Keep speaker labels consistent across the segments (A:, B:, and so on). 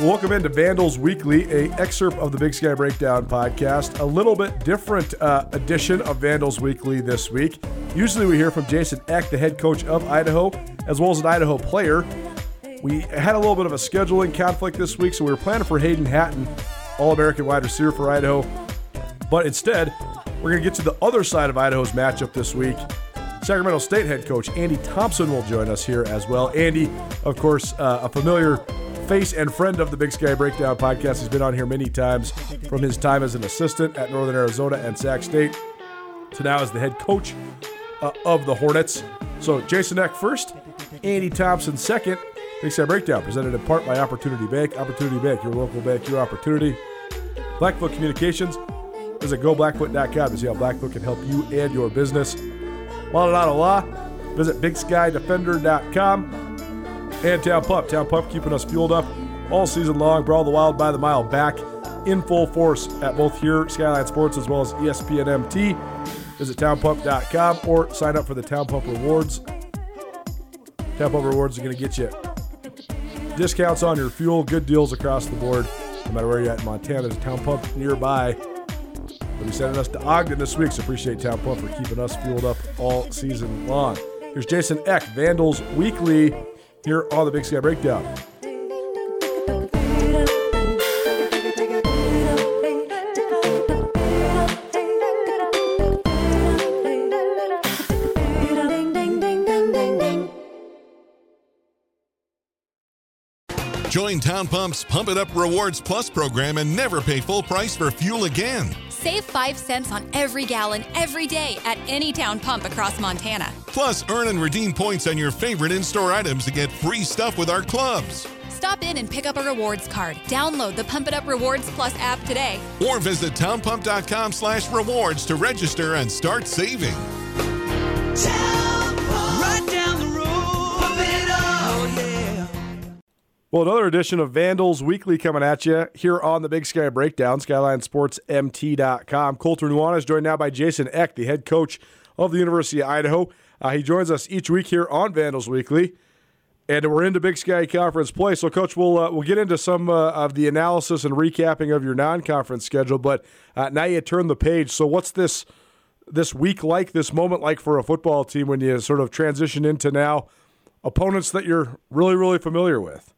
A: Welcome into Vandals Weekly, a excerpt of the Big Sky Breakdown podcast. A little bit different uh, edition of Vandals Weekly this week. Usually we hear from Jason Eck, the head coach of Idaho, as well as an Idaho player. We had a little bit of a scheduling conflict this week, so we were planning for Hayden Hatten, All American wide receiver for Idaho. But instead, we're going to get to the other side of Idaho's matchup this week. Sacramento State head coach Andy Thompson will join us here as well. Andy, of course, uh, a familiar face and friend of the Big Sky Breakdown podcast. He's been on here many times from his time as an assistant at Northern Arizona and Sac State to now as the head coach uh, of the Hornets. So Jason Eck first, Andy Thompson second. Big Sky Breakdown presented in part by Opportunity Bank. Opportunity Bank, your local bank, your opportunity. Blackfoot Communications. Visit goblackfoot.com to see how Blackfoot can help you and your business. Out of law? Visit BigSkyDefender.com and Town Pump. Town Pump keeping us fueled up all season long. Brawl the Wild by the Mile back in full force at both here, Skyline Sports, as well as ESPN MT. Visit townpump.com or sign up for the Town Pump Rewards. Town Pump Rewards are going to get you discounts on your fuel, good deals across the board. No matter where you're at in Montana, there's a Town Pump nearby. They'll be sending us to Ogden this week, so appreciate Town Pump for keeping us fueled up all season long. Here's Jason Eck, Vandals Weekly here on the Big Sky Breakdown.
B: Join Town Pump's Pump It Up Rewards Plus program and never pay full price for fuel again.
C: Save 5 cents on every gallon every day at any town pump across Montana.
B: Plus, earn and redeem points on your favorite in store items to get free stuff with our clubs.
C: Stop in and pick up a rewards card. Download the Pump It Up Rewards Plus app today.
B: Or visit townpump.com slash rewards to register and start saving.
D: Right
A: Well, another edition of Vandals Weekly coming at you here on the Big Sky Breakdown, SkylineSportsMT.com. Colter Nuanez is joined now by Jason Eck, the head coach of the University of Idaho. Uh, he joins us each week here on Vandals Weekly, and we're into Big Sky Conference play. So, Coach, we'll uh, we'll get into some uh, of the analysis and recapping of your non-conference schedule. But uh, now you turn the page. So, what's this this week like? This moment like for a football team when you sort of transition into now opponents that you're really really familiar with?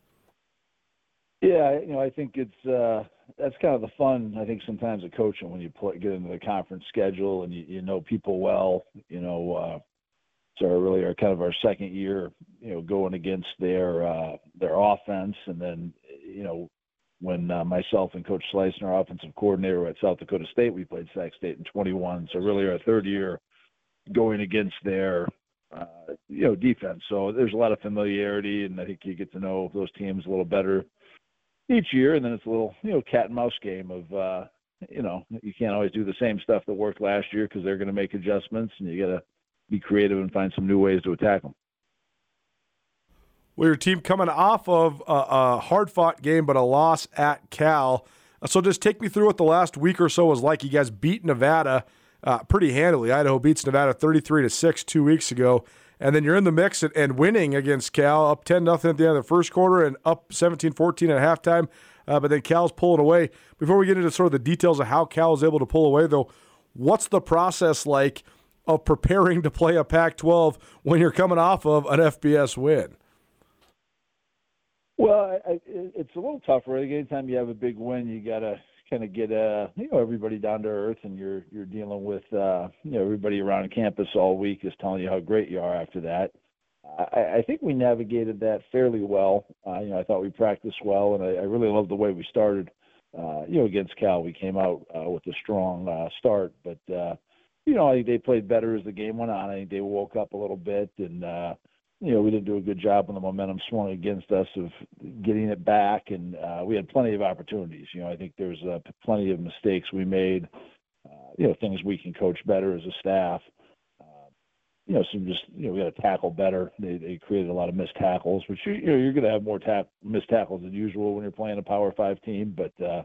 E: Yeah, you know, I think it's uh, that's kind of the fun. I think sometimes of coaching when you play, get into the conference schedule and you, you know people well. You know, uh, so really our kind of our second year, you know, going against their uh, their offense, and then you know when uh, myself and Coach Slice our offensive coordinator at South Dakota State, we played Sac State in 21. So really our third year going against their uh, you know defense. So there's a lot of familiarity, and I think you get to know those teams a little better each year, and then it's a little you know cat and mouse game of uh, you know you can't always do the same stuff that worked last year because they're going to make adjustments, and you got to be creative and find some new ways to attack them.
A: Well, your team coming off of a, a hard fought game, but a loss at Cal. So just take me through what the last week or so was like. You guys beat Nevada uh, pretty handily. Idaho beats Nevada 33 to 6 two weeks ago. And then you're in the mix and, and winning against Cal, up 10 nothing at the end of the first quarter and up 17 14 at halftime. Uh, but then Cal's pulling away. Before we get into sort of the details of how Cal is able to pull away, though, what's the process like of preparing to play a Pac 12 when you're coming off of an FBS win?
E: Well, I, it's a little tougher. I think anytime you have a big win, you got to kind of get uh you know everybody down to earth, and you're you're dealing with uh you know everybody around campus all week is telling you how great you are after that. I, I think we navigated that fairly well. Uh, you know, I thought we practiced well, and I, I really loved the way we started. Uh, you know, against Cal, we came out uh, with a strong uh, start, but uh, you know, I think they played better as the game went on. I think they woke up a little bit, and uh, you know, we didn't do a good job when the momentum swung against us of getting it back, and uh, we had plenty of opportunities. You know, I think there's uh, plenty of mistakes we made. Uh, you know, things we can coach better as a staff. Uh, you know, some just you know we got to tackle better. They they created a lot of missed tackles, which you, you know you're going to have more tap missed tackles than usual when you're playing a Power Five team, but uh,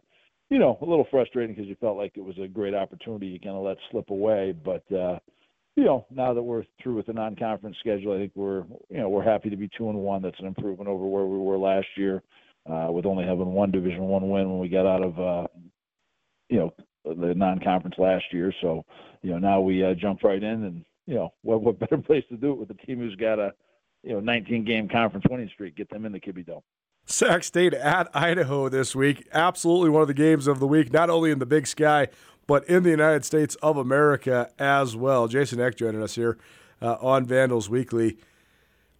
E: you know, a little frustrating because you felt like it was a great opportunity you kind of let slip away. But uh, you know, now that we're through with the non-conference schedule, I think we're you know we're happy to be two and one. That's an improvement over where we were last year, uh, with only having one Division One win when we got out of uh, you know the non-conference last year. So you know now we uh, jump right in, and you know what what better place to do it with a team who's got a you know 19 game conference winning streak, get them in the Kibbie Dome.
A: Sac State at Idaho this week. Absolutely one of the games of the week, not only in the Big Sky, but in the United States of America as well. Jason Eck joining us here uh, on Vandals Weekly.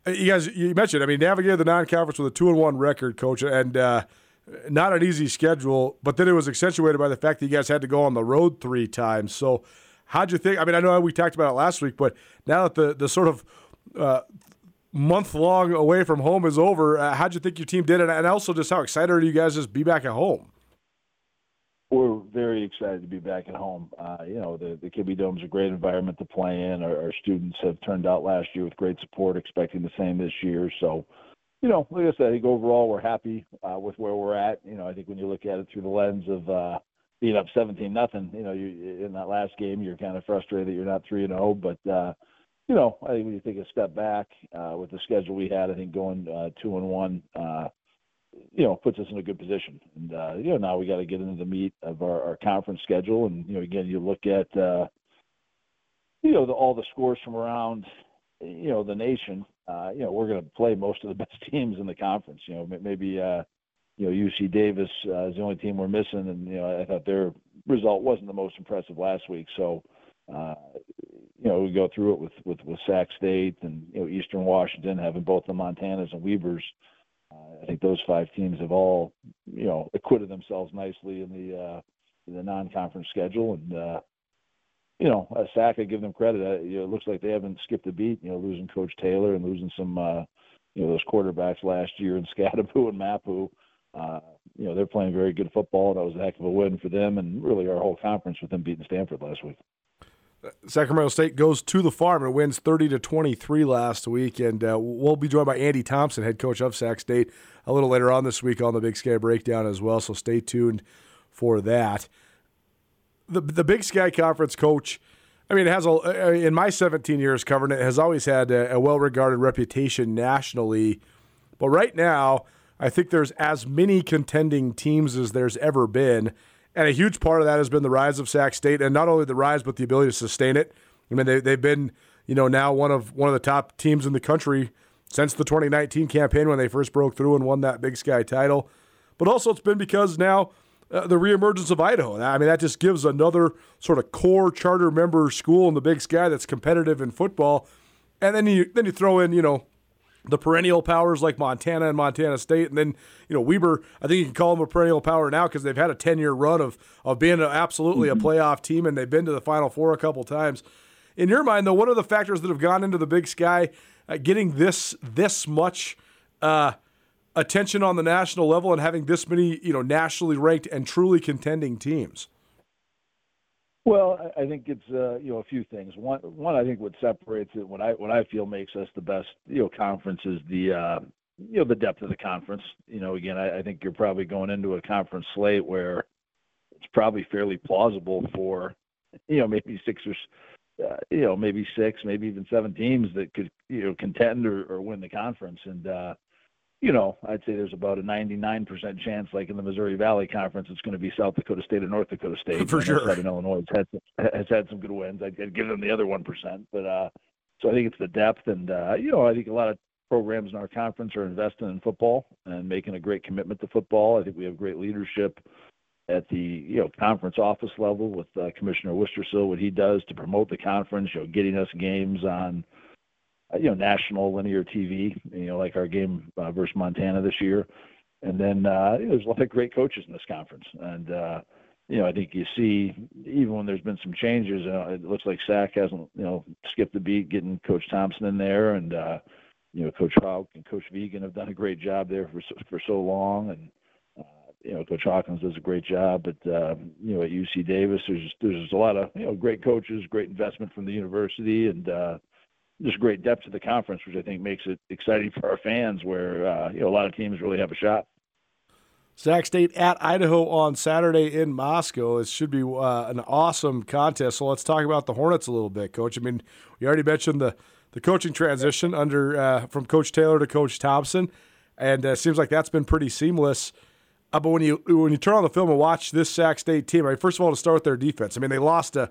A: Uh, you guys, you mentioned, I mean, navigated the non-conference with a two and one record, coach, and uh, not an easy schedule. But then it was accentuated by the fact that you guys had to go on the road three times. So, how'd you think? I mean, I know we talked about it last week, but now that the the sort of uh, month long away from home is over. Uh, how'd you think your team did it? And also, just how excited are you guys to be back at home?
E: We're very excited to be back at home. Uh, you know, the, the Kibbie Dome's a great environment to play in. Our, our, students have turned out last year with great support, expecting the same this year. So, you know, like I said, I think overall we're happy uh, with where we're at. You know, I think when you look at it through the lens of uh, being up 17 nothing, you know, you in that last game, you're kind of frustrated that you're not 3 and 0, but uh, you know, I think when you take a step back uh, with the schedule we had, I think going uh, two and one, uh, you know, puts us in a good position. And uh, you know, now we got to get into the meat of our, our conference schedule. And you know, again, you look at uh, you know the, all the scores from around you know the nation. Uh, you know, we're going to play most of the best teams in the conference. You know, maybe uh, you know UC Davis uh, is the only team we're missing, and you know, I thought their result wasn't the most impressive last week. So. Uh, you know, we go through it with with with Sac State and you know Eastern Washington having both the Montanas and Webers. Uh, I think those five teams have all you know acquitted themselves nicely in the uh, in the non-conference schedule, and uh, you know uh, Sac, I give them credit. Uh, you know, it looks like they haven't skipped a beat. You know, losing Coach Taylor and losing some uh, you know those quarterbacks last year in Scadaboo and Mapu. Uh, you know, they're playing very good football. That was a heck of a win for them, and really our whole conference with them beating Stanford last week.
A: Sacramento State goes to the farm and wins 30 to 23 last week. And uh, we'll be joined by Andy Thompson, head coach of Sac State, a little later on this week on the Big Sky Breakdown as well. So stay tuned for that. The, the Big Sky Conference coach, I mean, it has a, in my 17 years covering it, has always had a, a well regarded reputation nationally. But right now, I think there's as many contending teams as there's ever been. And a huge part of that has been the rise of Sac State, and not only the rise, but the ability to sustain it. I mean, they, they've been, you know, now one of one of the top teams in the country since the 2019 campaign when they first broke through and won that Big Sky title. But also, it's been because now uh, the reemergence of Idaho. I mean, that just gives another sort of core charter member school in the Big Sky that's competitive in football. And then you then you throw in, you know, the perennial powers like Montana and Montana State, and then you know Weber. I think you can call them a perennial power now because they've had a ten year run of of being absolutely mm-hmm. a playoff team, and they've been to the Final Four a couple times. In your mind, though, what are the factors that have gone into the Big Sky uh, getting this this much uh, attention on the national level and having this many you know nationally ranked and truly contending teams?
E: Well, I think it's uh, you know a few things. One, one I think what separates it, what I what I feel makes us the best you know conference is the uh, you know the depth of the conference. You know, again, I, I think you're probably going into a conference slate where it's probably fairly plausible for you know maybe six or uh, you know maybe six, maybe even seven teams that could you know contend or, or win the conference. And uh, you know, I'd say there's about a 99% chance, like in the Missouri Valley Conference, it's going to be South Dakota State or North Dakota State.
A: For sure.
E: Southern Illinois has had some, has had some good wins. I'd, I'd give them the other one percent, but uh, so I think it's the depth, and uh, you know, I think a lot of programs in our conference are investing in football and making a great commitment to football. I think we have great leadership at the you know conference office level with uh, Commissioner Wistrcill, what he does to promote the conference, you know, getting us games on you know national linear TV, you know like our game uh, versus Montana this year, and then uh, there's a lot of great coaches in this conference, and uh, you know I think you see even when there's been some changes, uh, it looks like Sac hasn't you know skipped the beat getting Coach Thompson in there, and uh, you know Coach Hauck and Coach Vigen have done a great job there for for so long, and uh, you know Coach Hawkins does a great job, but uh, you know at UC Davis there's there's a lot of you know great coaches, great investment from the university, and uh, just great depth to the conference, which I think makes it exciting for our fans. Where uh, you know a lot of teams really have a shot.
A: Sac State at Idaho on Saturday in Moscow. It should be uh, an awesome contest. So let's talk about the Hornets a little bit, Coach. I mean, we already mentioned the the coaching transition under uh, from Coach Taylor to Coach Thompson, and it uh, seems like that's been pretty seamless. Uh, but when you when you turn on the film and watch this Sac State team, I mean, first of all, to start with their defense. I mean, they lost a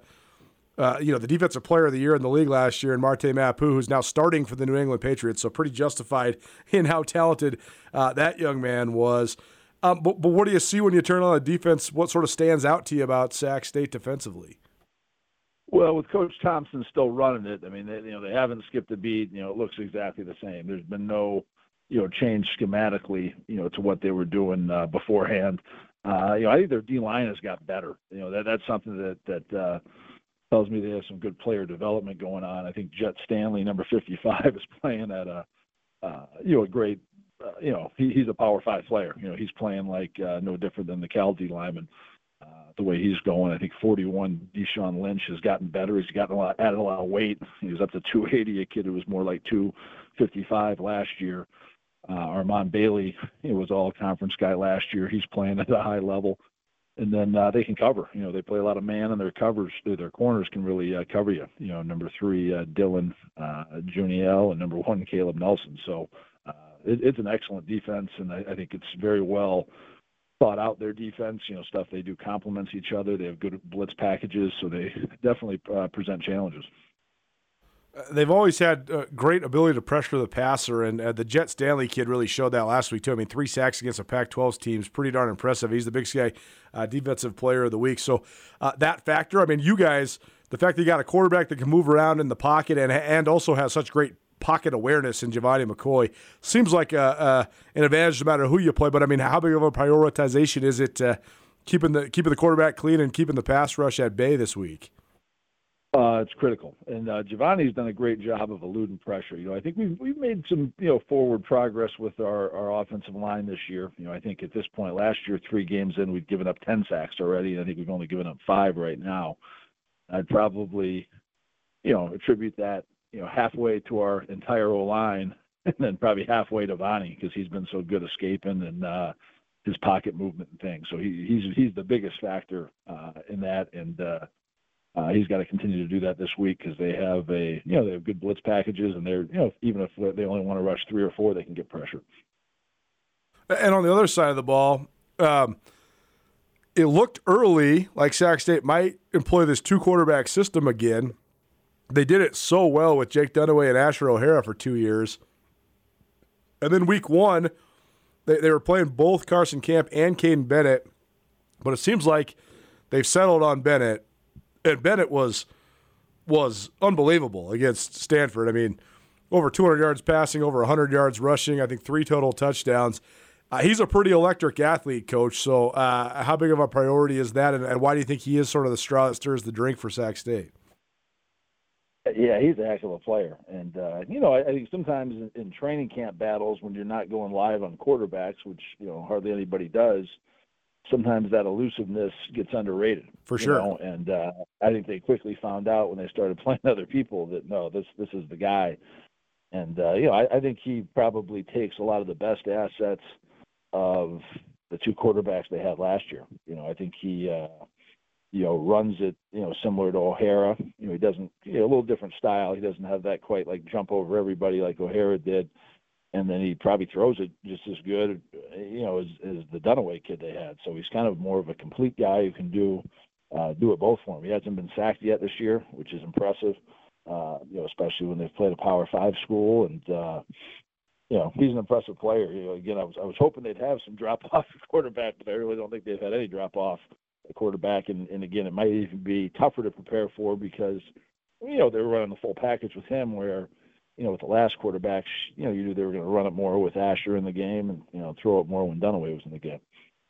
A: uh, you know, the defensive player of the year in the league last year, and Marte Mapu, who's now starting for the New England Patriots. So pretty justified in how talented uh, that young man was. Um, but, but what do you see when you turn on the defense? What sort of stands out to you about Sac State defensively?
E: Well, with Coach Thompson still running it, I mean, they, you know, they haven't skipped a beat. You know, it looks exactly the same. There's been no, you know, change schematically, you know, to what they were doing uh, beforehand. Uh, you know, I think their D line has got better. You know, that that's something that that uh, tells me they have some good player development going on. I think Jet Stanley, number 55, is playing at a, uh, you know, a great uh, you know, he, he's a power five player. You know, he's playing like uh, no different than the Cal D lineman. Uh, the way he's going, I think 41 Deshaun Lynch has gotten better. He's gotten a lot, added a lot of weight. He was up to 280. A kid who was more like 255 last year. Uh, Armand Bailey, he was all conference guy last year. He's playing at a high level, and then uh, they can cover. You know, they play a lot of man, and their covers, their corners can really uh, cover you. You know, number three uh, Dylan uh, Juniel, and number one Caleb Nelson. So it, it's an excellent defense, and I, I think it's very well thought out their defense. You know, stuff they do complements each other. They have good blitz packages, so they definitely uh, present challenges.
A: Uh, they've always had uh, great ability to pressure the passer, and uh, the Jet Stanley kid really showed that last week too. I mean, three sacks against a Pac-12 team is pretty darn impressive. He's the Big Sky uh, Defensive Player of the Week. So uh, that factor, I mean, you guys, the fact that you got a quarterback that can move around in the pocket and and also has such great pocket awareness in Gevani McCoy seems like a, a, an advantage no matter who you play. But I mean, how big of a prioritization is it uh, keeping the keeping the quarterback clean and keeping the pass rush at bay this week?
E: Uh, it's critical, and uh, Gevani's done a great job of eluding pressure. You know, I think we've we've made some you know forward progress with our our offensive line this year. You know, I think at this point last year, three games in, we've given up ten sacks already, and I think we've only given up five right now. I'd probably, you know, attribute that you know, halfway to our entire O line, and then probably halfway to Vonnie because he's been so good escaping and uh, his pocket movement and things. So he, he's he's the biggest factor uh, in that, and uh, uh, he's got to continue to do that this week because they have a you know they have good blitz packages, and they're you know even if they only want to rush three or four, they can get pressure.
A: And on the other side of the ball. Um, it looked early like Sac State might employ this two quarterback system again they did it so well with Jake Dunniway and Asher O'Hara for two years. And then week one, they, they were playing both Carson Camp and Caden Bennett, but it seems like they've settled on Bennett. And Bennett was was unbelievable against Stanford. I mean, over 200 yards passing, over 100 yards rushing, I think three total touchdowns. Uh, he's a pretty electric athlete, coach. So, uh, how big of a priority is that, and, and why do you think he is sort of the straw that stirs the drink for Sac State?
E: Yeah, he's a heck of a player, and uh, you know, I, I think sometimes in, in training camp battles, when you're not going live on quarterbacks, which you know hardly anybody does, sometimes that elusiveness gets underrated.
A: For sure.
E: Know? And uh, I think they quickly found out when they started playing other people that no, this this is the guy. And uh, you know, I, I think he probably takes a lot of the best assets of the two quarterbacks they had last year. You know, I think he uh, you know, runs it, you know, similar to O'Hara. You know, he doesn't, you know, a little different style. He doesn't have that quite like jump over everybody like O'Hara did. And then he probably throws it just as good, you know, as, as the Dunniway kid they had. So he's kind of more of a complete guy who can do uh, do it both for him. He hasn't been sacked yet this year, which is impressive. Uh, you know, especially when they've played a Power Five school, and uh, you know, he's an impressive player. You know, again, I was I was hoping they'd have some drop off quarterback, but I really don't think they've had any drop off a quarterback, and, and again, it might even be tougher to prepare for because you know they were running the full package with him, where you know with the last quarterbacks, you know you knew they were going to run it more with Asher in the game, and you know throw it more when Dunniway was in the game.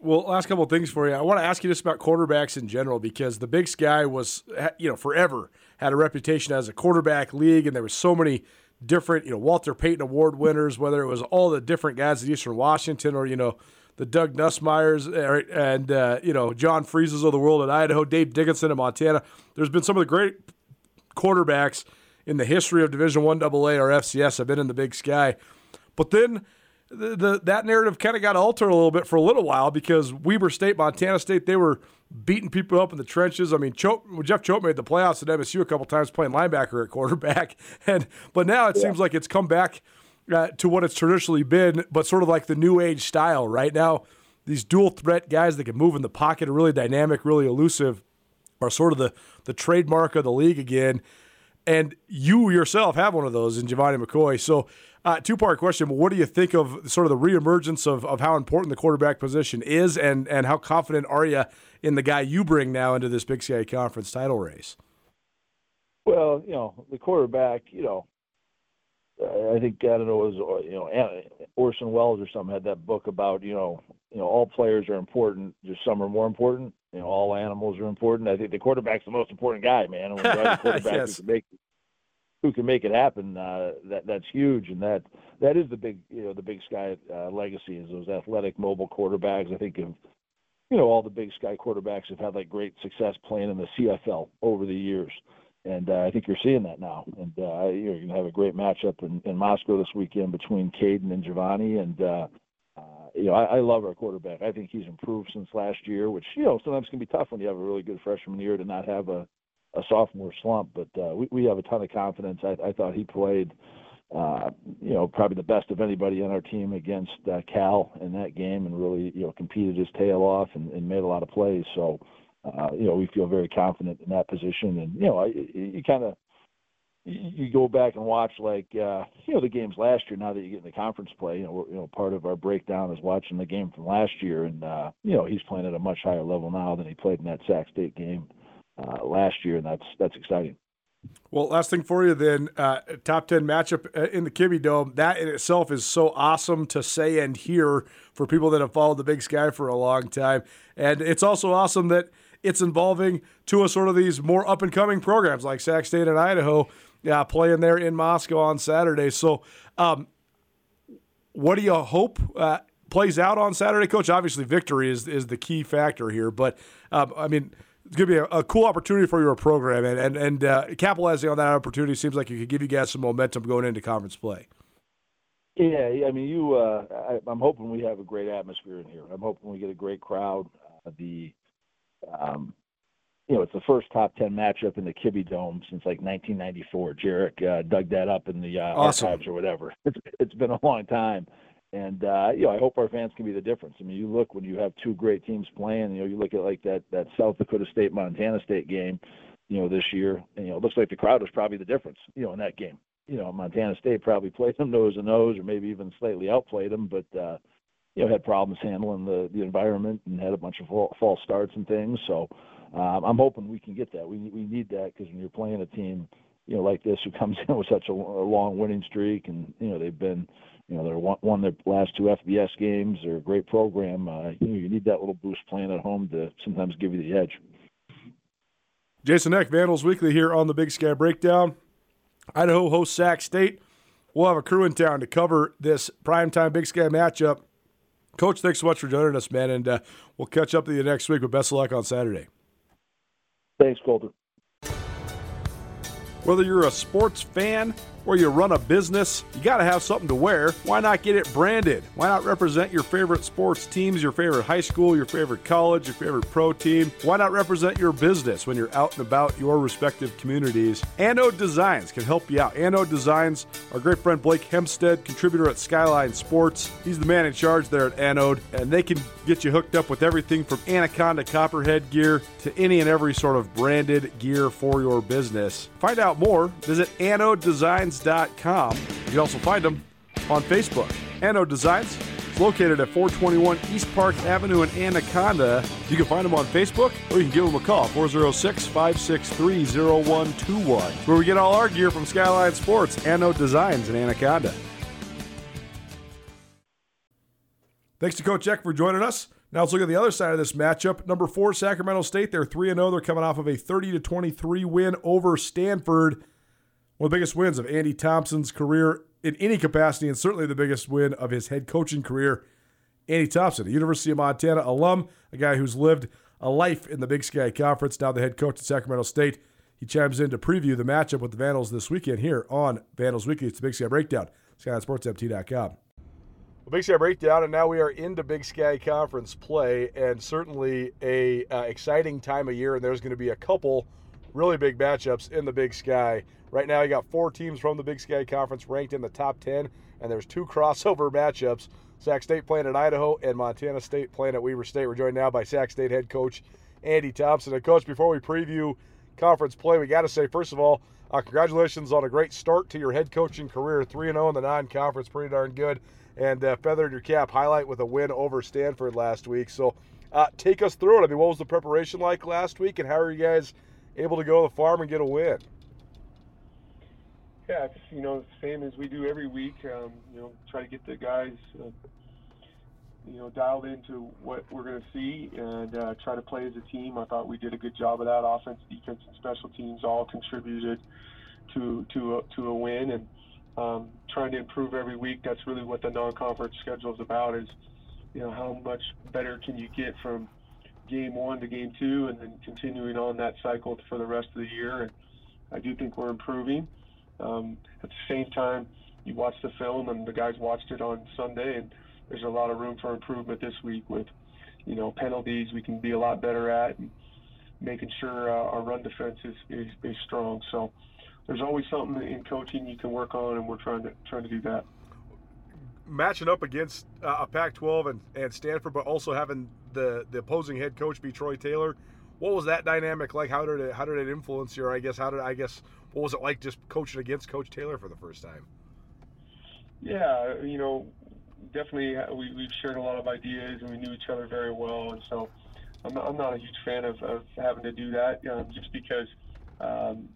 A: Well, last couple of things for you. I want to ask you just about quarterbacks in general because the Big Sky was, you know, forever had a reputation as a quarterback league, and there was so many different, you know, Walter Payton Award winners, whether it was all the different guys at Eastern Washington or you know the Doug Nussmeiers and uh, you know John Frieses of the world at Idaho, Dave Dickenson in Montana. There's been some of the great quarterbacks in the history of Division One AA or FCS have been in the Big Sky, but then the, the that narrative kind of got altered a little bit for a little while because Weber State, Montana State, they were beating people up in the trenches. I mean, Choate, Jeff Choate made the playoffs at MSU a couple times playing linebacker at quarterback, and but now it yeah. seems like it's come back uh, to what it's traditionally been, but sort of like the new age style. Right now, these dual threat guys that can move in the pocket, are really dynamic, really elusive, are sort of the the trademark of the league again. And you yourself have one of those in Gevani McCoy. So uh, two part question. What do you think of sort of the reemergence of, of how important the quarterback position is, and, and how confident are you in the guy you bring now into this Big Sky Conference title race?
E: Well, you know, the quarterback, you know, I think I don't know it was you know Orson Welles or something had that book about you know you know all players are important, just some are more important. You know, all animals are important. I think the quarterback's the most important guy, man. And when you have a quarterback yes. who can make who can make it happen, uh, that that's huge, and that that is the big you know the Big Sky uh, legacy is those athletic, mobile quarterbacks. I think of you know all the Big Sky quarterbacks have had like great success playing in the CFL over the years, and uh, I think you're seeing that now. And uh, you're going to have a great matchup in, in Moscow this weekend between Caden and Gevani, and uh, uh, you know I, I love our quarterback. I think he's improved since last year, which you know sometimes can be tough when you have a really good freshman year to not have a a sophomore slump, but uh, we, we have a ton of confidence. I, I thought he played, uh, you know, probably the best of anybody on our team against uh, Cal in that game, and really, you know, competed his tail off and, and made a lot of plays. So, uh, you know, we feel very confident in that position. And you know, I, you kind of you go back and watch like uh, you know the games last year. Now that you get in the conference play, you know, you know part of our breakdown is watching the game from last year, and uh, you know he's playing at a much higher level now than he played in that Sac State game uh, last year, and that's that's exciting.
A: Well, last thing for you then, uh, top 10 matchup uh, in the Kibbie Dome. That in itself is so awesome to say and hear for people that have followed the Big Sky for a long time. And it's also awesome that it's involving two of sort of these more up and coming programs like Sac State and Idaho yeah, playing there in Moscow on Saturday. So, um, what do you hope uh, plays out on Saturday, Coach? Obviously, victory is, is the key factor here. But, um, I mean, it's going to be a, a, cool opportunity for your program, and and, and uh, capitalizing on that opportunity seems like it could give you guys some momentum going into conference play.
E: Yeah, I mean, you. Uh, I, am hoping we have a great atmosphere in here. I'm hoping we get a great crowd. Uh, the, um, you know, it's the first top ten matchup in the Kibbie Dome since like 1994. Jarek uh, dug that up in the uh, awesome. archives or whatever. It's it's been a long time, and uh, you know, I hope our fans can be the difference. I mean, you look when you have two great teams playing. You know, you look at like that that South Dakota State Montana State game, you know, this year. And, you know, it looks like the crowd was probably the difference. You know, in that game. You know, Montana State probably played them nose to nose, or maybe even slightly outplayed them, but uh, you know, had problems handling the the environment and had a bunch of false starts and things. So um, I'm hoping we can get that. We we need that because when you're playing a team, you know, like this who comes in with such a, a long winning streak, and you know, they've been you know, they're won, won their last two FBS games. They're a great program. Uh, you know, you need that little boost playing at home to sometimes give you the edge.
A: Jason Eck, Vandals Weekly here on the Big Sky Breakdown. Idaho hosts Sac State. We'll have a crew in town to cover this primetime Big Sky matchup. Coach, thanks so much for joining us, man, and uh, we'll catch up with you next week. But best of luck on Saturday.
E: Thanks, Colter.
A: Whether you're a sports fan or you run a business, you got to have something to wear. Why not get it branded? Why not represent your favorite sports teams, your favorite high school, your favorite college, your favorite pro team? Why not represent your business when you're out and about your respective communities? Anode Designs can help you out. Anode Designs, our great friend Blake Hempstead, contributor at Skyline Sports, he's the man in charge there at Anode, and they can get you hooked up with everything from Anaconda Copperhead gear to any and every sort of branded gear for your business. Find out more, visit anodedesigns.com. You can also find them on Facebook. Anode Designs is located at 421 East Park Avenue in Anaconda. You can find them on Facebook or you can give them a call 406 563 0121. Where we get all our gear from Skyline Sports, Anode Designs in Anaconda. Thanks to Coach Eck for joining us. Now let's look at the other side of this matchup. Number four, Sacramento State. They're 3 0. They're coming off of a 30 to 23 win over Stanford. One of the biggest wins of Andy Thompson's career in any capacity, and certainly the biggest win of his head coaching career. Andy Thompson, a University of Montana alum, a guy who's lived a life in the Big Sky Conference, now the head coach at Sacramento State. He chimes in to preview the matchup with the Vandals this weekend here on Vandals Weekly. It's the Big Sky Breakdown, SkylineSportsMT.com. Well, Big Sky Breakdown, and now we are into Big Sky Conference play, and certainly a uh, exciting time of year. And there's going to be a couple really big matchups in the Big Sky. Right now, you got four teams from the Big Sky Conference ranked in the top 10, and there's two crossover matchups. Sac State playing at Idaho and Montana State playing at Weber State. We're joined now by Sac State head coach Andy Thompson. And, coach, before we preview conference play, we got to say, first of all, uh, congratulations on a great start to your head coaching career. 3 and 0 in the non conference, pretty darn good. And uh, feathered your cap highlight with a win over Stanford last week. So, uh, take us through it. I mean, what was the preparation like last week, and how are you guys able to go to the farm and get a win?
F: Yeah, it's, you know, same as we do every week. Um, you know, try to get the guys, uh, you know, dialed into what we're going to see and uh, try to play as a team. I thought we did a good job of that. Offense, defense, and special teams all contributed to to a, to a win, and um, trying to improve every week. That's really what the non-conference schedule is about. Is you know how much better can you get from game one to game two, and then continuing on that cycle for the rest of the year. And I do think we're improving. Um, at the same time, you watch the film, and the guys watched it on Sunday, and there's a lot of room for improvement this week with, you know, penalties we can be a lot better at, and making sure uh, our run defense is, is, is strong. So there's always something in coaching you can work on, and we're trying to trying to do that.
A: Matching up against uh, a Pac-12 and, and Stanford, but also having the the opposing head coach be Troy Taylor. What was that dynamic like? How did it how did it influence your? I guess how did I guess what was it like just coaching against Coach Taylor for the first time?
F: Yeah, you know, definitely uh, we, we've shared a lot of ideas and we knew each other very well, and so I'm not, I'm not a huge fan of, of having to do that um, just because um,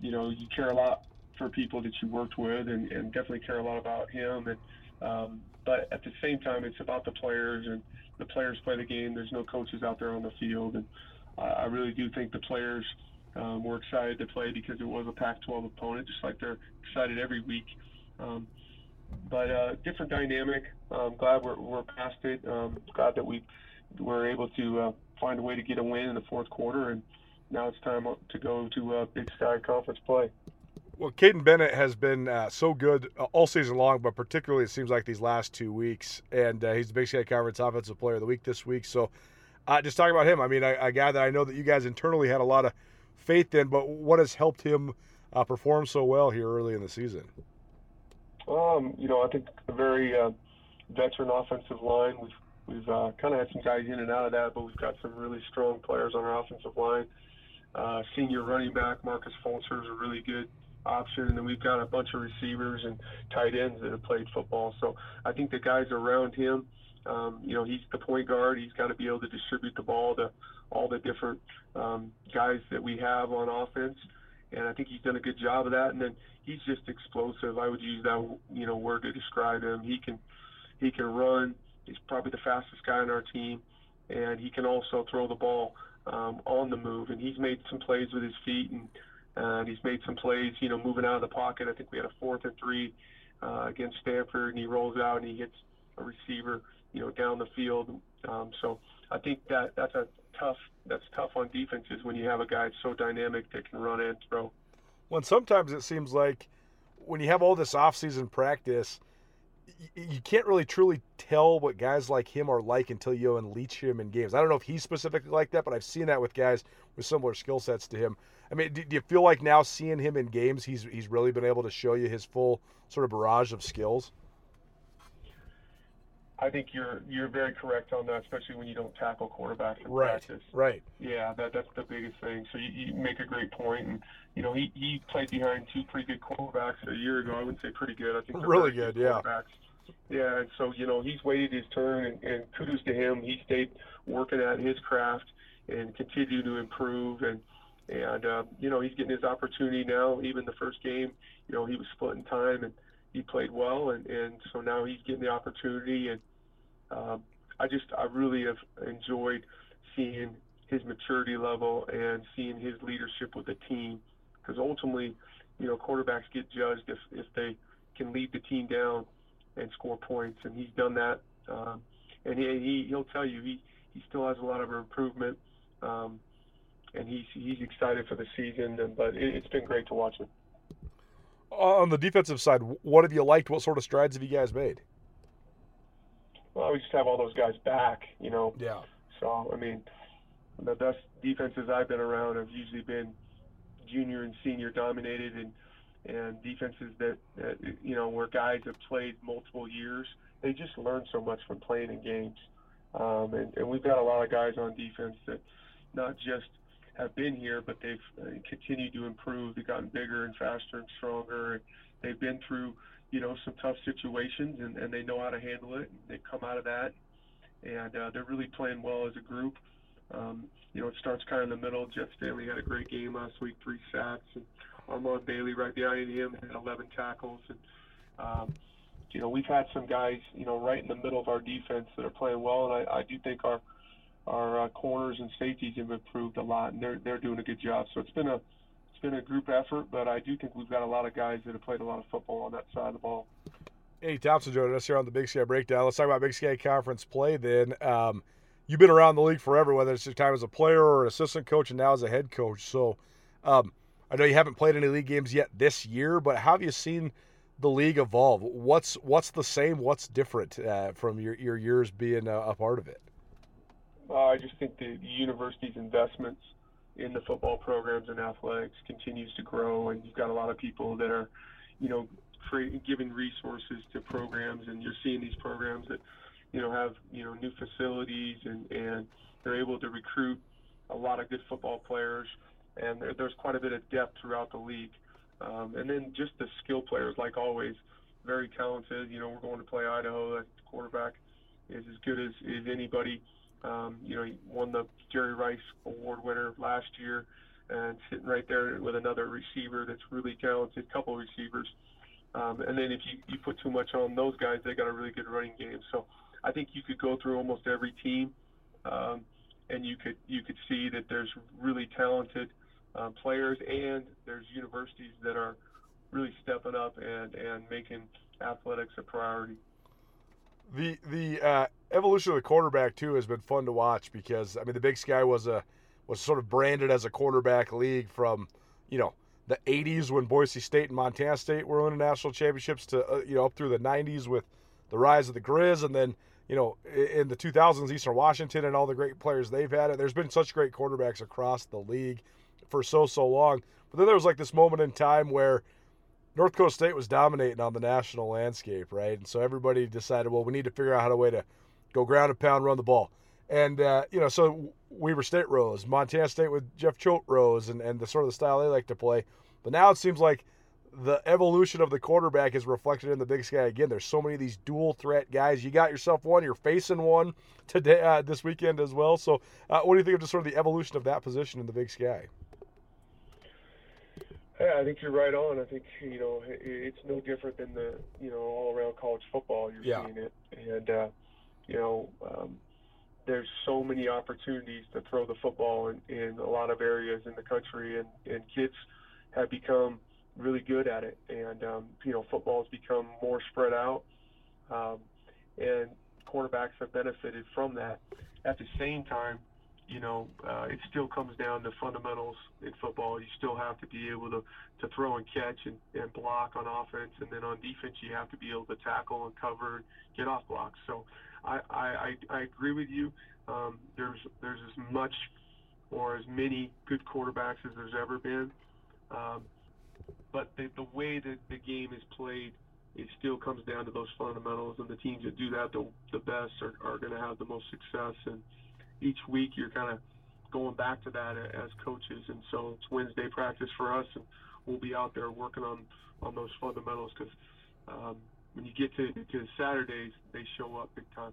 F: you know you care a lot for people that you worked with and, and definitely care a lot about him and um, but at the same time it's about the players and the players play the game. There's no coaches out there on the field and I really do think the players um, were excited to play because it was a Pac-12 opponent, just like they're excited every week. Um, but uh, different dynamic. I'm glad we're, we're past it. Um, glad that we were able to uh, find a way to get a win in the fourth quarter, and now it's time to go to uh, Big Sky Conference play.
A: Well, Caden Bennett has been uh, so good uh, all season long, but particularly it seems like these last two weeks. And uh, he's the Big Sky Conference Offensive Player of the Week this week. So uh, just talking about him, I mean, a, a, guy that I know that you guys internally had a lot of faith in, but what has helped him uh, perform so well here early in the season?
F: Um, you know, I think a very uh, veteran offensive line. We've we've uh, kind of had some guys in and out of that, but we've got some really strong players on our offensive line. Uh, senior running back Marcus Fulcher is a really good option, and then we've got a bunch of receivers and tight ends that have played football. So I think the guys around him um, you know, he's the point guard. He's got to be able to distribute the ball to all the different um, guys that we have on offense. And I think he's done a good job of that. And then he's just explosive. I would use that, you know, word to describe him. He can, he can run. He's probably the fastest guy on our team, and he can also throw the ball um, on the move. And he's made some plays with his feet, and uh, he's made some plays, you know, moving out of the pocket. I think we had a fourth and three uh, against Stanford, and he rolls out and he hits a receiver you know, down the field. Um, so I think that that's a tough that's tough on defenses when you have a guy so dynamic that can run and throw.
A: when sometimes it seems like when you have all this off-season practice, you can't really truly tell what guys like him are like until you unleash him in games. I don't know if he's specifically like that, but I've seen that with guys with similar skill sets to him. I mean, do, do, you feel like now seeing him in games, he's he's really been able to show you his full sort of barrage of skills?
F: I think you're you're very correct on that, especially when you don't tackle quarterbacks in
A: right,
F: practice.
A: Right.
F: Yeah, that that's the biggest thing. So you, you make a great point, and you know he, he played behind two pretty good quarterbacks a year ago. I wouldn't say pretty good. I think
A: really
F: good,
A: good yeah.
F: Yeah, and so you know he's waited his turn, and, and kudos to him. He stayed working at his craft and continued to improve, and and uh, you know he's getting his opportunity now. Even the first game, you know he was splitting time and he played well, and and so now he's getting the opportunity, and um, I just I really have enjoyed seeing his maturity level and seeing his leadership with the team, because ultimately, you know, quarterbacks get judged if if they can lead the team down and score points, and he's done that. Um, and he, he he'll tell you he he still has a lot of improvement, um, and he's he's excited for the season. And, but it, it's been great to watch him.
A: On the defensive side, what have you liked? What sort of strides have you guys made?
F: Well, we just have all those guys back, you know.
A: Yeah.
F: So I mean, the best defenses I've been around have usually been junior and senior dominated, and and defenses that, that you know where guys have played multiple years. They just learn so much from playing in games, um, and, and we've got a lot of guys on defense that not just have been here, but they've uh, continued to improve. They've gotten bigger and faster and stronger. And they've been through, you know, some tough situations, and, and they know how to handle it. And they've come out of that, and uh, they're really playing well as a group. Um, you know, it starts kind of in the middle. Jeff Stanley had a great game last week, three sacks, and Armand Bailey right behind him had 11 tackles. And, um, you know, we've had some guys, you know, right in the middle of our defense that are playing well, and I, I do think our our uh, corners and safeties have improved a lot, and they're they're doing a good job. So it's been a it's been a group effort, but I do think we've got a lot of guys that have played a lot of football on that side of the ball.
A: Hey, Thompson joining us here on the Big Sky Breakdown. Let's talk about Big Sky Conference play then. Um, you've been around the league forever, whether it's your time as a player or an assistant coach and now as a head coach. So um, I know you haven't played any league games yet this year, but how have you seen the league evolve? What's what's the same? What's different uh, from your, your years being a, a part of it?
F: Uh, I just think the, the university's investments in the football programs and athletics continues to grow, and you've got a lot of people that are, you know, creating, giving resources to programs, and you're seeing these programs that, you know, have you know new facilities and and they're able to recruit a lot of good football players and there, there's quite a bit of depth throughout the league. Um, and then just the skill players, like always, very talented. You know, we're going to play Idaho. That quarterback is as good as, as anybody. Um, you know, he won the Jerry Rice Award winner last year, and sitting right there with another receiver that's really talented, couple receivers. Um, and then if you, you put too much on those guys, they got a really good running game. So I think you could go through almost every team, um, and you could you could see that there's really talented uh, players, and there's universities that are really stepping up and, and making athletics a priority.
A: The the uh, evolution of the quarterback too has been fun to watch because I mean the Big Sky was a was sort of branded as a quarterback league from you know the 80s when Boise State and Montana State were winning national championships to uh, you know up through the 90s with the rise of the Grizz and then you know in the 2000s Eastern Washington and all the great players they've had. There's been such great quarterbacks across the league for so so long. But then there was like this moment in time where North Dakota State was dominating on the national landscape, right? And so everybody decided, well, we need to figure out how to way to go ground and pound, run the ball. And uh, you know, so Weber State rose, Montana State with Jeff Choate rose, and, and the sort of the style they like to play. But now it seems like the evolution of the quarterback is reflected in the Big Sky again. There's so many of these dual threat guys. You got yourself one. You're facing one today, uh, this weekend as well. So, uh, what do you think of just sort of the evolution of that position in the Big Sky?
F: Yeah, I think you're right on. I think you know it's no different than the you know all around college football. You're
A: yeah.
F: seeing it, and uh, you know um, there's so many opportunities to throw the football in, in a lot of areas in the country, and and kids have become really good at it. And um, you know football has become more spread out, um, and quarterbacks have benefited from that. At the same time, you know, uh, it still comes down to fundamentals in football. You still have to be able to, to throw and catch and, and block on offense, and then on defense you have to be able to tackle and cover get off blocks. So I, I, I agree with you. Um, there's there's as much or as many good quarterbacks as there's ever been, um, but the, the way that the game is played, it still comes down to those fundamentals, and the teams that do that the, the best are, are going to have the most success. And each week you're kind of going back to that as coaches. And so it's Wednesday practice for us, and we'll be out there working on on those fundamentals because um, when you get to to Saturdays, they show up big time.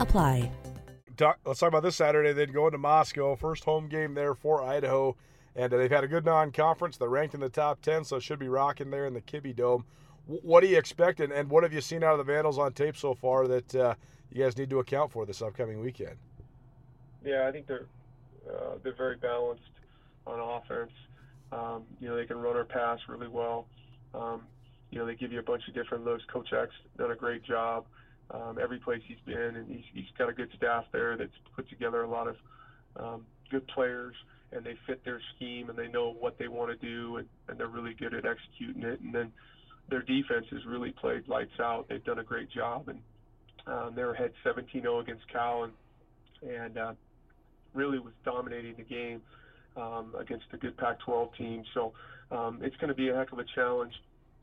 G: apply.
A: Let's talk about this Saturday. Then going to Moscow, first home game there for Idaho, and uh, they've had a good non-conference. They're ranked in the top ten, so should be rocking there in the Kibbie Dome. What do you expect, and, and, what have you seen out of the Vandals on tape so far that uh, you guys need to account for this upcoming weekend?
F: Yeah, I think they're uh, they're very balanced on offense. Um, you know, they can run or pass really well. Um, you know, they give you a bunch of different looks. Coach Eck's done a great job um, every place he's been, and he's, he's got a good staff there that's put together a lot of um, good players, and they fit their scheme, and they know what they want to do, and, and they're really good at executing it. And then their defense has really played lights out. They've done a great job, and um, they were ahead 17-0 against Cal, and and uh, really was dominating the game um, against a good Pac-12 team. So um, it's going to be a heck of a challenge.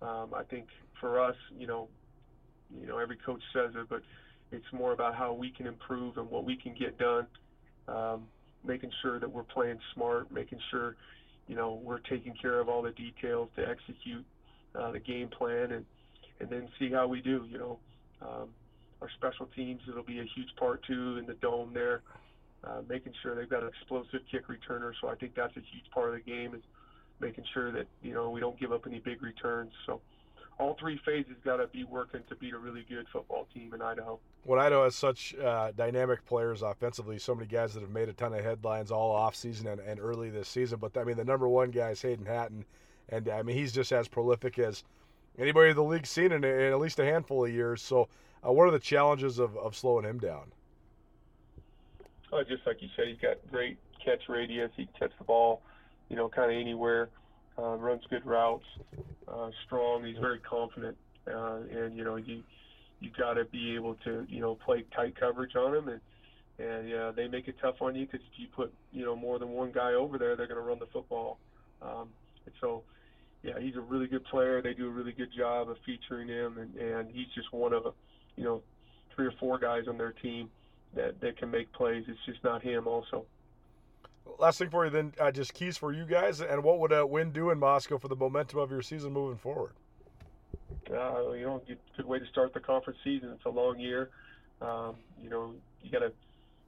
F: Um, I think for us, you know, you know, every coach says it, but it's more about how we can improve and what we can get done. Um, making sure that we're playing smart, making sure, you know, we're taking care of all the details to execute uh, the game plan, and and then see how we do. You know, um, our special teams it'll be a huge part too in the dome there, uh, making sure they've got an explosive kick returner. So I think that's a huge part of the game is making sure that you know we don't give up any big returns. So all three phases got to be working to beat a really good football team in Idaho.
A: When Idaho has such uh, dynamic players offensively, so many guys that have made a ton of headlines all off season and, and early this season. But I mean, the number one guy is Hayden Hatten, and I mean he's just as prolific as anybody in the league's seen in, in at least a handful of years. So, uh, what are the challenges of, of slowing him down?
F: Oh, just like you said, he's got great catch radius. He can catch the ball, you know, kind of anywhere uh, runs good routes, uh, strong. He's very confident, uh, and you know you you got to be able to you know play tight coverage on him, and and uh, they make it tough on you because if you put you know more than one guy over there, they're going to run the football. Um, and so, yeah, he's a really good player. They do a really good job of featuring him, and and he's just one of you know three or four guys on their team that that can make plays. It's just not him also.
A: Last thing for you, then, uh, just keys for you guys, and what would a win do in Moscow for the momentum of your season moving forward?
F: Uh, you know, good way to start the conference season. It's a long year. Um, you know, you got to,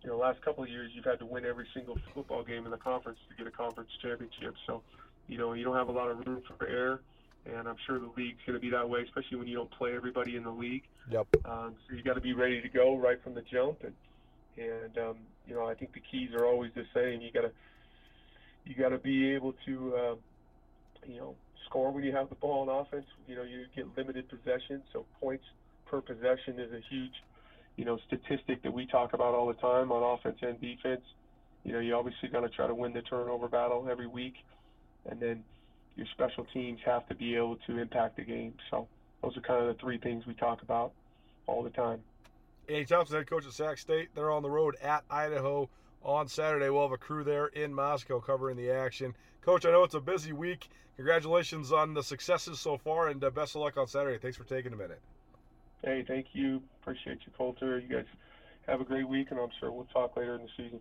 F: you know, last couple of years you've had to win every single football game in the conference to get a conference championship. So, you know, you don't have a lot of room for error, and I'm sure the league's going to be that way, especially when you don't play everybody in the league.
A: Yep.
F: Um, so you got to be ready to go right from the jump, and and um, you know I think the keys are always the same. You got to you got to be able to uh, you know score when you have the ball on offense. You know you get limited possession, so points per possession is a huge you know statistic that we talk about all the time on offense and defense. You know you obviously got to try to win the turnover battle every week, and then your special teams have to be able to impact the game. So those are kind of the three things we talk about all the time.
A: Andy Thompson, head coach at Sac State. They're on the road at Idaho on Saturday. We'll have a crew there in Moscow covering the action. Coach, I know it's a busy week. Congratulations on the successes so far, and uh, best of luck on Saturday. Thanks for taking a minute.
F: Hey, thank you. Appreciate you, Colter. You guys have a great week, and I'm sure we'll talk later in the season.